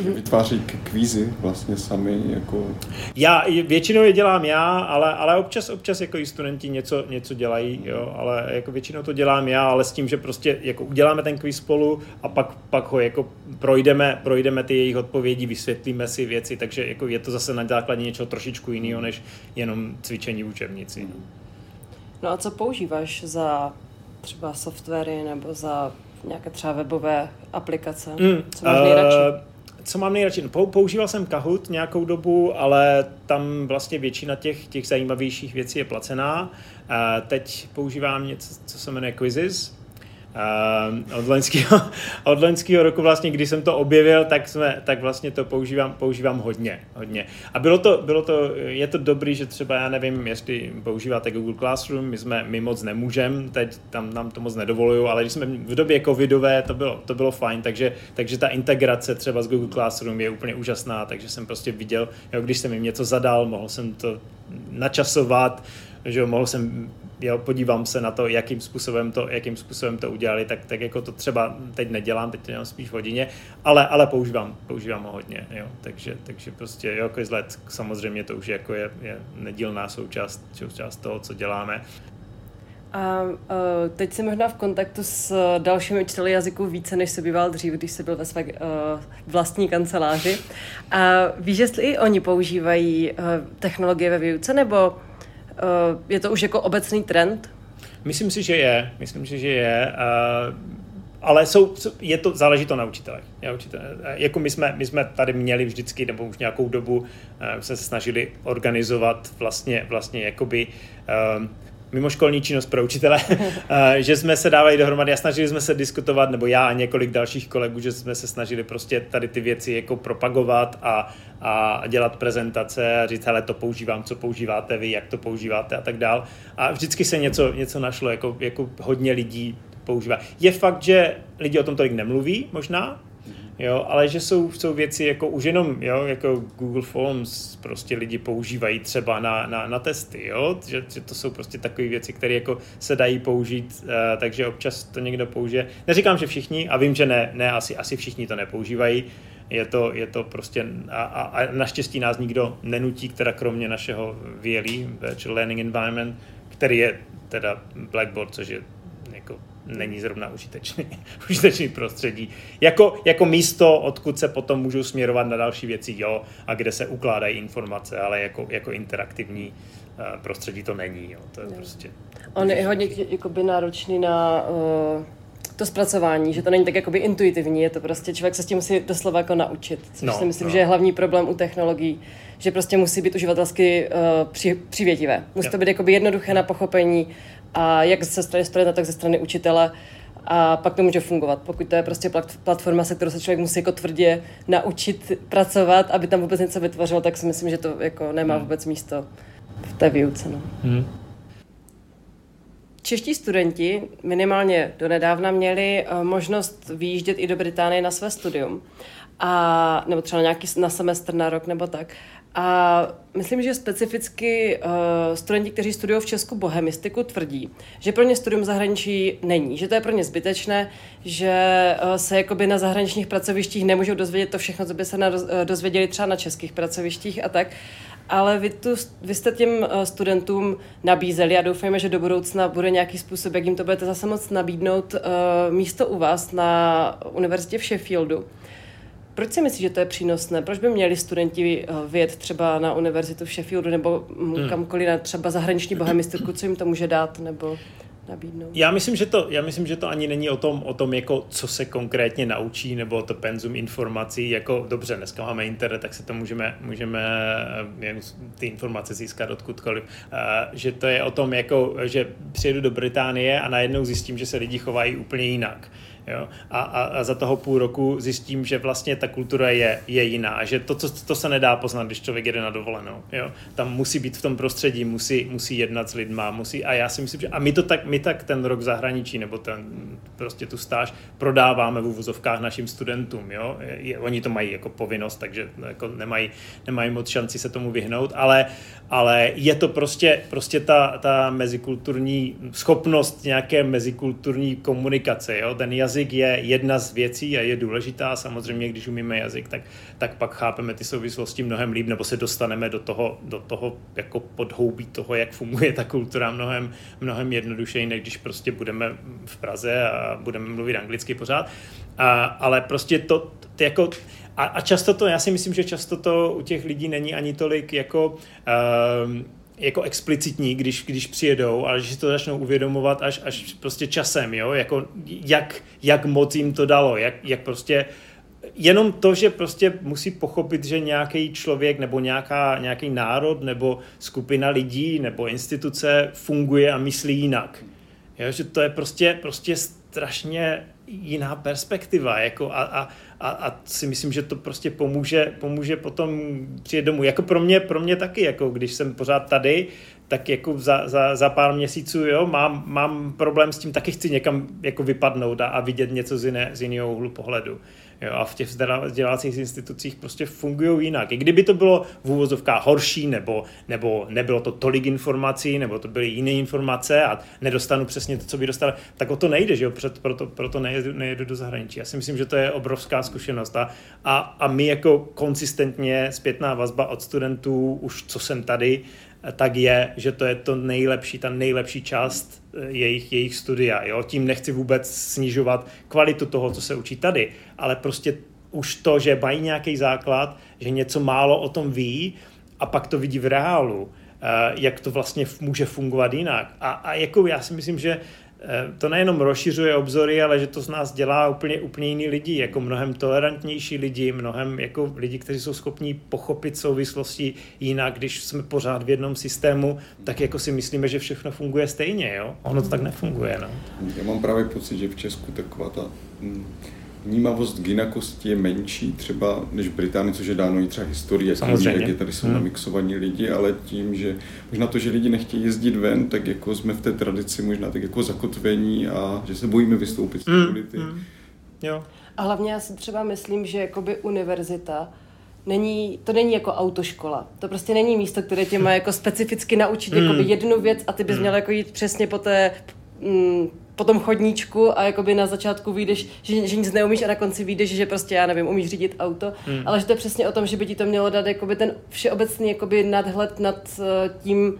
Vytváří kvízy vlastně sami jako... Já většinou je dělám já, ale, ale občas, občas jako i studenti něco, něco dělají, jo, ale jako většinou to dělám já, ale s tím, že prostě jako uděláme ten kvíz spolu a pak, pak ho jako projdeme, projdeme ty jejich odpovědi, vysvětlíme si věci, takže jako je to zase na základě něčeho trošičku jiného, než jenom cvičení v učebnici. No a co používáš za třeba softwary nebo za nějaké třeba webové aplikace? Mm, co máš nejradši? Uh, co mám nejradši? No, používal jsem Kahoot nějakou dobu, ale tam vlastně většina těch, těch zajímavějších věcí je placená. Teď používám něco, co se jmenuje Quizzes, Uh, od, loňského, (laughs) od loňského roku vlastně, když jsem to objevil, tak, jsme, tak vlastně to používám, používám hodně, hodně. A bylo to, bylo to, je to dobrý, že třeba, já nevím, jestli používáte Google Classroom, my jsme, my moc nemůžeme, teď tam nám to moc nedovolují, ale když jsme v době covidové, to bylo, to bylo fajn, takže, takže ta integrace třeba s Google Classroom je úplně úžasná, takže jsem prostě viděl, jo, když jsem jim něco zadal, mohl jsem to načasovat, že mohl jsem jo, podívám se na to, jakým způsobem to, jakým způsobem to udělali, tak, tak jako to třeba teď nedělám, teď to dělám spíš v hodině, ale, ale používám, používám ho hodně, jo, takže, takže prostě jo, Quizlet samozřejmě to už jako je, je nedílná součást, součást toho, co děláme. A uh, teď jsi možná v kontaktu s dalšími učiteli jazyků více, než se býval dřív, když jsi byl ve své uh, vlastní kanceláři. A víš, jestli i oni používají uh, technologie ve výuce, nebo je to už jako obecný trend? Myslím si, že je. Myslím si, že je. Uh, ale jsou, je to, záleží to na učitelech. Já učitel, eh, jako my jsme, my jsme tady měli vždycky, nebo už nějakou dobu, uh, se snažili organizovat vlastně, vlastně jakoby uh, mimoškolní činnost pro učitele, (laughs) že jsme se dávali dohromady a snažili jsme se diskutovat, nebo já a několik dalších kolegů, že jsme se snažili prostě tady ty věci jako propagovat a, a dělat prezentace a říct, hele, to používám, co používáte vy, jak to používáte a tak dál. A vždycky se něco, něco našlo, jako, jako hodně lidí používá. Je fakt, že lidi o tom tolik nemluví možná, Jo, ale že jsou, jsou věci jako už jenom, jo, jako Google Forms prostě lidi používají třeba na, na, na testy, jo, že, že to jsou prostě takové věci, které jako se dají použít, uh, takže občas to někdo použije. Neříkám, že všichni, a vím, že ne, ne asi, asi všichni to nepoužívají, Je to, je to prostě, a, a, a naštěstí nás nikdo nenutí, teda kromě našeho VLE, Virtual Learning Environment, který je teda Blackboard, což je není zrovna užitečný, (laughs) užitečný prostředí. Jako, jako místo, odkud se potom můžou směrovat na další věci, jo, a kde se ukládají informace, ale jako, jako interaktivní uh, prostředí to není, jo, to je no. prostě... On je hodně jakoby náročný na uh, to zpracování, že to není tak jakoby intuitivní, je to prostě, člověk se s tím musí doslova jako naučit, což no, si myslím, no. že je hlavní problém u technologií, že prostě musí být uživatelsky uh, při, přivětivé. Musí to být jakoby jednoduché na pochopení, a jak ze strany studenta, tak ze strany učitele a pak to může fungovat. Pokud to je prostě platforma, se kterou se člověk musí jako tvrdě naučit pracovat, aby tam vůbec něco vytvořil, tak si myslím, že to jako nemá hmm. vůbec místo v té výuce. No. Hmm. Čeští studenti minimálně donedávna měli uh, možnost výjíždět i do Británie na své studium, a, nebo třeba nějaký na semestr, na rok nebo tak. A myslím, že specificky uh, studenti, kteří studují v Česku bohemistiku, tvrdí, že pro ně studium zahraničí není, že to je pro ně zbytečné, že uh, se jakoby na zahraničních pracovištích nemůžou dozvědět to všechno, co by se na, uh, dozvěděli třeba na českých pracovištích a tak. Ale vy, tu, vy jste těm uh, studentům nabízeli a doufejme, že do budoucna bude nějaký způsob, jak jim to budete zase moc nabídnout uh, místo u vás na univerzitě v Sheffieldu. Proč si myslíš, že to je přínosné? Proč by měli studenti eh, vyjet třeba na univerzitu v Sheffieldu nebo hmm. kamkoliv na třeba zahraniční bohemistiku, co jim to může dát nebo nabídnout? Já myslím, že to, já myslím, že to ani není o tom, o tom jako co se konkrétně naučí, nebo to penzum informací, jako dobře, dneska máme internet, tak se to můžeme, můžeme eh, ty informace získat odkudkoliv. Uh, že to je o tom, jako, že přijedu do Británie a najednou zjistím, že se lidi chovají úplně jinak. Jo? A, a, a za toho půl roku zjistím, že vlastně ta kultura je, je jiná, že to, to, to se nedá poznat, když člověk jede na dovolenou. Jo? Tam musí být v tom prostředí, musí, musí jednat s lidma, musí, a já si myslím, že a my to tak, my tak ten rok zahraničí, nebo ten, prostě tu stáž prodáváme v úvozovkách našim studentům, jo? Je, oni to mají jako povinnost, takže jako nemají, nemají moc šanci se tomu vyhnout, ale, ale je to prostě, prostě ta, ta mezikulturní schopnost nějaké mezikulturní komunikace, jo? ten jazyk jazyk je jedna z věcí a je důležitá. Samozřejmě, když umíme jazyk, tak, tak pak chápeme ty souvislosti mnohem líp, nebo se dostaneme do toho, do toho jako podhoubí toho, jak funguje ta kultura mnohem, mnohem jednodušeji, než když prostě budeme v Praze a budeme mluvit anglicky pořád. A, ale prostě to, to jako a, a často to, já si myslím, že často to u těch lidí není ani tolik jako um, jako explicitní, když, když přijedou, ale že si to začnou uvědomovat až, až prostě časem, jo, jako jak, jak moc jim to dalo, jak, jak prostě jenom to, že prostě musí pochopit, že nějaký člověk nebo nějaká, nějaký národ nebo skupina lidí nebo instituce funguje a myslí jinak. Jo, že to je prostě, prostě strašně jiná perspektiva jako a, a, a, a si myslím, že to prostě pomůže, pomůže potom přijet domů. Jako pro mě, pro mě taky, jako když jsem pořád tady, tak jako za, za, za pár měsíců, jo, mám, mám problém s tím, taky chci někam jako vypadnout a, a vidět něco z, jiné, z jiného úhlu pohledu. Jo, a v těch vzdělávacích institucích prostě fungují jinak. I kdyby to bylo v úvozovkách horší, nebo, nebo nebylo to tolik informací, nebo to byly jiné informace a nedostanu přesně to, co by dostal, tak o to nejde, že jo? Proto, proto nejedu, nejedu do zahraničí. Já si myslím, že to je obrovská zkušenost. A, a, a my jako konsistentně zpětná vazba od studentů, už co jsem tady, tak je, že to je to nejlepší, ta nejlepší část eh, jejich, jejich studia. Jo? Tím nechci vůbec snižovat kvalitu toho, co se učí tady, ale prostě už to, že mají nějaký základ, že něco málo o tom ví a pak to vidí v reálu, eh, jak to vlastně může fungovat jinak. A, a jako já si myslím, že to nejenom rozšiřuje obzory, ale že to z nás dělá úplně, úplně jiný lidi, jako mnohem tolerantnější lidi, mnohem jako lidi, kteří jsou schopní pochopit souvislosti jinak, když jsme pořád v jednom systému, tak jako si myslíme, že všechno funguje stejně, jo? Ono to tak nefunguje, no. Já mám právě pocit, že v Česku taková ta mm, vnímavost k jinakosti je menší třeba než v Británii, což je dáno i třeba historie, Samozřejmě. jak je tady jsou hmm. namixovaní lidi, ale tím, že možná to, že lidi nechtějí jezdit ven, tak jako jsme v té tradici možná tak jako zakotvení a že se bojíme vystoupit z té hmm. Hmm. Jo. A hlavně já si třeba myslím, že jakoby univerzita není, to není jako autoškola. To prostě není místo, které tě má jako specificky naučit jakoby jednu věc a ty bys hmm. měl jako jít přesně po té mm, po tom chodníčku a jakoby na začátku vyjdeš, že, že nic neumíš a na konci vyjdeš, že prostě, já nevím, umíš řídit auto, hmm. ale že to je přesně o tom, že by ti to mělo dát jakoby ten všeobecný jakoby nadhled nad uh, tím,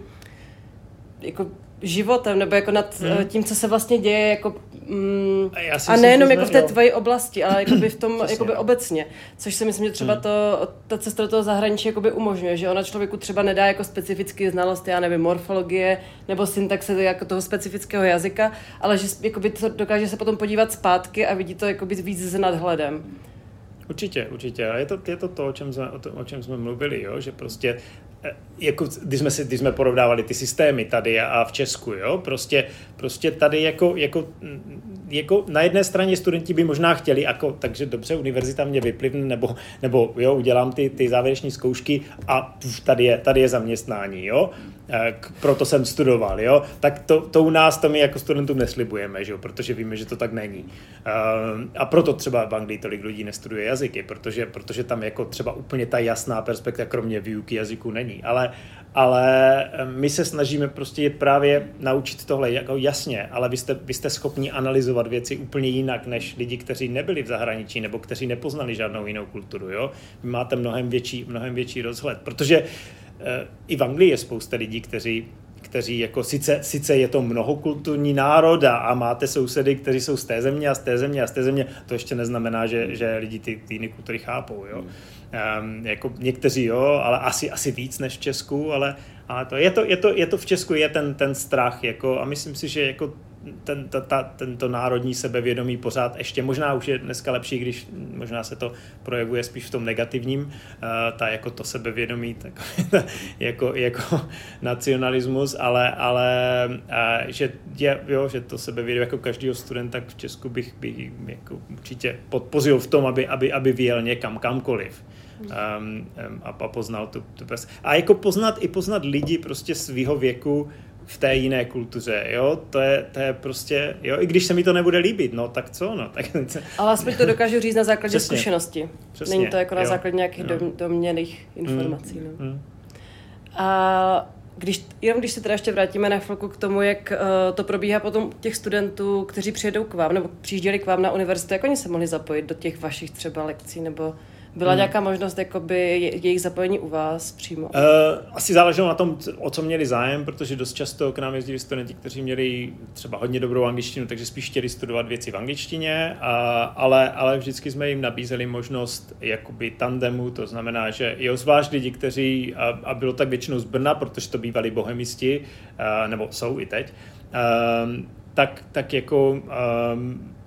jako životem, nebo jako nad hmm. tím, co se vlastně děje, jako, mm, a, a nejenom jako v té tvojí oblasti, ale jakoby v tom (clears throat) jakoby obecně. Což si myslím, že třeba hmm. to, ta cesta do toho zahraničí jakoby umožňuje, že ona člověku třeba nedá jako specifický znalost, já nevím, morfologie nebo syntaxe jako toho specifického jazyka, ale že jakoby to dokáže se potom podívat zpátky a vidí to jakoby víc s nadhledem. Určitě, určitě. A je to, je to to, o čem jsme, o, to, o čem jsme mluvili, jo? že prostě jako, když jsme, si, když jsme porovnávali ty systémy tady a v Česku, jo, prostě, prostě tady jako, jako, jako, na jedné straně studenti by možná chtěli, jako, takže dobře, univerzita mě vyplivne, nebo, nebo jo, udělám ty, ty závěreční zkoušky a puf, tady je, tady je zaměstnání, jo, eh, K, proto jsem studoval, jo, tak to, to u nás to my jako studentům neslibujeme, že jo, protože víme, že to tak není. Eh, a proto třeba v Anglii tolik lidí nestuduje jazyky, protože, protože tam jako třeba úplně ta jasná perspektiva, kromě výuky jazyku není není, ale, ale eh, my se snažíme prostě je právě naučit tohle jako jasně, ale vy jste, vy jste schopni analyzovat věci úplně jinak, než lidi, kteří nebyli v zahraničí nebo kteří nepoznali žádnou jinou kulturu. Jo? Vy máte mnohem větší, mnohem větší rozhled, protože e, i v Anglii je spousta lidí, kteří kteří jako sice, sice je to mnohokulturní národ a, a máte sousedy, kteří jsou z té země a z té země a z té země, to ještě neznamená, že, že lidi ty, ty jiné kultury chápou. Jo? Hmm. Um, jako někteří jo, ale asi, asi víc než v Česku, ale, ale to, je, to, je, to, je to v Česku je ten, ten strach jako, a myslím si, že jako ten, ta, ta, tento národní sebevědomí pořád ještě, možná už je dneska lepší, když možná se to projevuje spíš v tom negativním, uh, ta jako to sebevědomí, tak, (laughs) jako, jako nacionalismus, ale, ale uh, že, je, jo, že to sebevědomí jako každého studenta v Česku bych, bych jako určitě podpořil v tom, aby, aby, aby vyjel někam, kamkoliv. Um, um, a, a poznal tu, tu pes. A jako poznat i poznat lidi prostě svého věku, v té jiné kultuře, jo, to je, to je prostě, jo, i když se mi to nebude líbit, no, tak co, no, (laughs) tak... Ale aspoň to dokážu říct na základě Přesně. zkušenosti. Přesně. Není to jako na jo. základě nějakých jo. doměných informací, mm. no. Mm. A když, jenom když se teda ještě vrátíme na chvilku k tomu, jak uh, to probíhá potom těch studentů, kteří přijedou k vám, nebo přijížděli k vám na univerzitu, jak oni se mohli zapojit do těch vašich třeba lekcí, nebo byla hmm. nějaká možnost jakoby jejich zapojení u vás přímo? Uh, asi záleželo na tom, o co měli zájem, protože dost často k nám jezdili studenti, kteří měli třeba hodně dobrou angličtinu, takže spíš chtěli studovat věci v angličtině, a, ale, ale vždycky jsme jim nabízeli možnost jakoby tandemu, to znamená, že jo, zvlášť lidi, kteří, a, a bylo tak většinou z Brna, protože to bývali bohemisti, a, nebo jsou i teď, a, tak, tak jako um,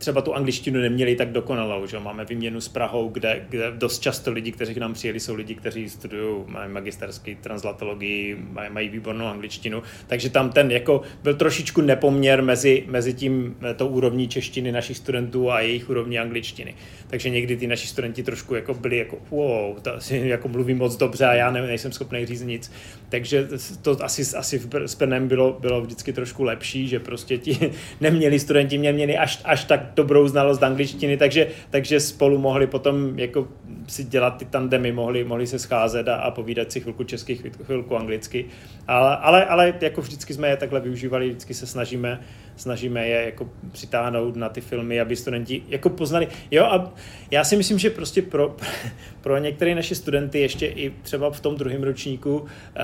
třeba tu angličtinu neměli tak dokonalou. Že? Máme výměnu s Prahou, kde, kde dost často lidi, kteří k nám přijeli, jsou lidi, kteří studují, mají magisterský translatologii, mají, mají výbornou angličtinu. Takže tam ten jako byl trošičku nepoměr mezi, mezi tím, eh, tou úrovní češtiny našich studentů a jejich úrovní angličtiny. Takže někdy ty naši studenti trošku jako byli jako wow, to asi (laughs) jako mluví moc dobře a já ne, nejsem schopný říct nic. Takže to asi, asi s Brnem bylo, bylo vždycky trošku lepší, že prostě ti (laughs) neměli studenti, mě měli až, až tak dobrou znalost angličtiny, takže, takže spolu mohli potom jako si dělat ty tandemy, mohli, mohli se scházet a, a povídat si chvilku česky, chvilku anglicky. Ale, ale, ale jako vždycky jsme je takhle využívali, vždycky se snažíme snažíme je jako přitáhnout na ty filmy, aby studenti jako poznali. Jo a já si myslím, že prostě pro, (laughs) pro některé naše studenty ještě i třeba v tom druhém ročníku eh,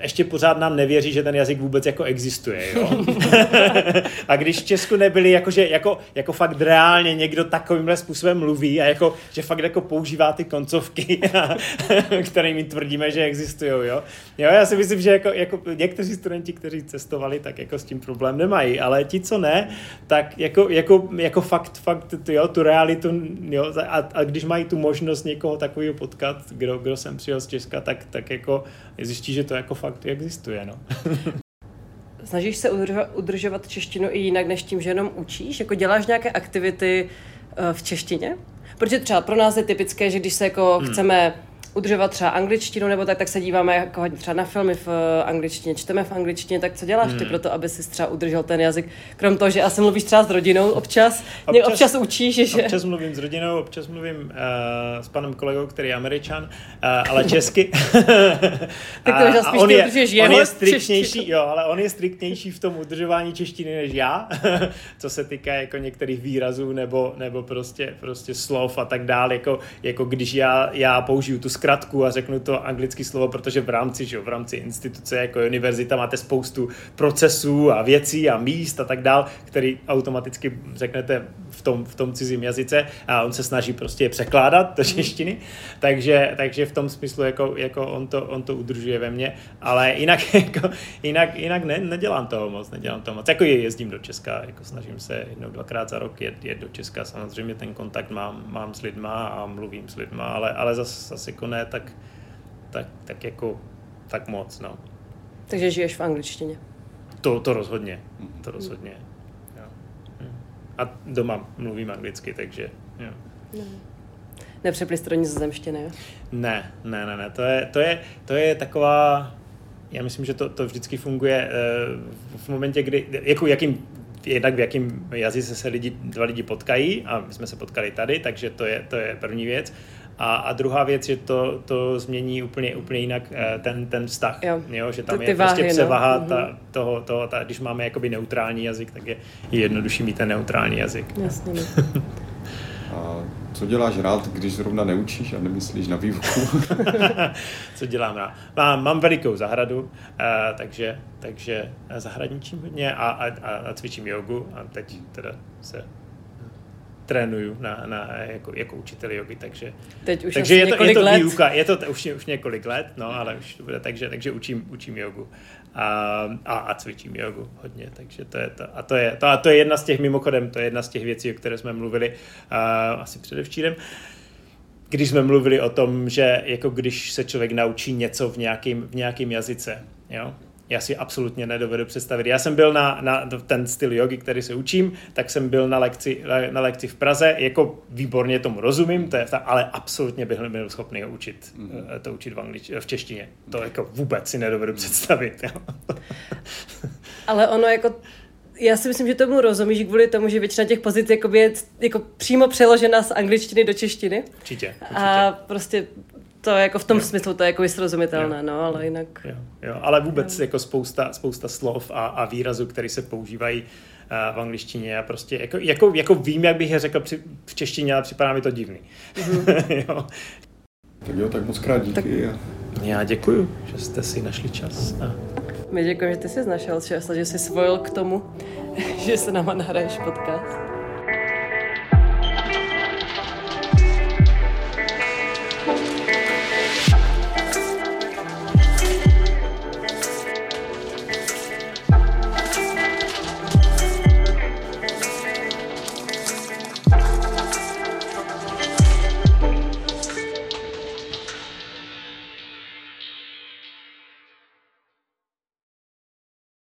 ještě pořád nám nevěří, že ten jazyk vůbec jako existuje. Jo? (laughs) a když v Česku nebyli, jakože, jako, jako fakt reálně někdo takovýmhle způsobem mluví a jako, že fakt jako používá ty koncovky, (laughs) kterými tvrdíme, že existují. Jo? jo, já si myslím, že jako, jako někteří studenti, kteří cestovali, tak jako s tím problém nemají ale ti, co ne, tak jako, jako, jako fakt, fakt jo, tu realitu, jo, a, a když mají tu možnost někoho takového potkat, kdo, kdo jsem přijel z Česka, tak, tak jako zjistí, že to jako fakt existuje, no. (laughs) Snažíš se udržovat češtinu i jinak, než tím, že jenom učíš? Jako děláš nějaké aktivity eh, v češtině? Protože třeba pro nás je typické, že když se jako hmm. chceme udržovat třeba angličtinu nebo tak, tak se díváme jako hodně třeba na filmy v eh, angličtině, čteme v angličtině, tak co děláš ty Hmm. pro to, aby si třeba udržel ten jazyk? Krom toho, že asi mluvíš třeba s rodinou občas, občas, Občas- občas učíš, že? Občas mluvím s rodinou, občas mluvím uh, s panem kolegou, který je američan, uh, ale česky. (laughs) Tak to možná spíš on ty je, udržuješ on jeho je striktnější, jo, ale on je striktnější v tom udržování češtiny než já, (laughs) co se týká jako některých výrazů nebo, nebo prostě, prostě slov a tak dále, jako, jako když já, já použiju tu zkratku a řeknu to anglické slovo, protože v rámci, že jo, v rámci instituce jako univerzita máte spoustu procesů a věcí a míst a tak dál, který automaticky řeknete v tom, v tom cizím jazyce a on se snaží prostě je překládat do češtiny, takže, takže v tom smyslu jako, jako on, to, on to udržuje ve mně, ale jinak, (laughs) jako, jinak, jinak ne, nedělám toho moc, nedělám toho moc. Jako je, jezdím do Česka, jako snažím se jednou, dvakrát za rok jet, jet do Česka, samozřejmě ten kontakt mám, mám s lidma a mluvím s lidma, ale, ale zase zas jako ne, tak, tak, tak jako tak moc, no. Takže žiješ v angličtině. To, to rozhodně, to rozhodně. Jo. Hm. A doma mluvím anglicky, takže jo. Nepřepli jsi to do nizozemštiny, jo? Ne, ne, ne, ne, to je, to je, to je taková, já myslím, že to, to vždycky funguje eh, v momentě, kdy, jako jakým, jednak v jakým jazyce se lidi, dva lidi potkají a my jsme se potkali tady, takže to je, to je první věc. A, a druhá věc, že to, to změní úplně, úplně jinak eh, ten, ten vztah, Jo. jo že tam Ty- je ty prostě váhy, no. převaha Mhm. ta, toho, toho ta, když máme jakoby neutrální jazyk, tak je, je jednodušší mít ten neutrální jazyk. Jasně, no. (laughs) A co děláš rád, když zrovna neučíš a nemyslíš na výuku? (laughs) Co dělám rád? Mám, mám velikou zahradu, uh, takže, takže zahradničím hodně a, a, a, a cvičím jogu a teď teda se eh, trénuju na, na, jako, jako učitel jogy, takže, Teď už takže je to, je několik to let. výuka, je to t- už, už několik let, no, ale už to bude, takže, takže učím, učím jogu a, a, a cvičím jogu hodně, takže to je to. A to je, to, a to je jedna z těch, mimochodem, to je jedna z těch věcí, o které jsme mluvili uh, asi předevčírem, když jsme mluvili o tom, že jako když se člověk naučí něco v nějakém v nějakým jazyce, jo, já si absolutně nedovedu představit. Já jsem byl na, na ten styl jogy, který se učím, tak jsem byl na lekci, na lekci v Praze, jako výborně tomu rozumím, to je, ale absolutně bych nebyl schopný ho učit, mm-hmm. to učit v, anglič, v češtině. To jako vůbec si nedovedu představit. Jo. (laughs) Ale ono jako já si myslím, že tomu rozumíš kvůli tomu, že většina těch pozic jakoby je jako přímo přeložena z angličtiny do češtiny. Určitě, určitě. A prostě to jako v tom Jo. smyslu to je jako srozumitelné, Jo. no, ale jinak... Jo, jo, ale vůbec jako spousta, spousta slov a, a výrazů, které se používají uh, v angličtině. Já prostě jako, jako, jako vím, jak bych je řekl při, v češtině, ale připadá mi to divný. (laughs) jo. tak jo, tak moc krát díky. A... Já děkuju, že jste si našli čas. A My děkujeme, že ty jsi našel čas a že jsi svojil k tomu, (laughs) že se nám nahraješ podcast.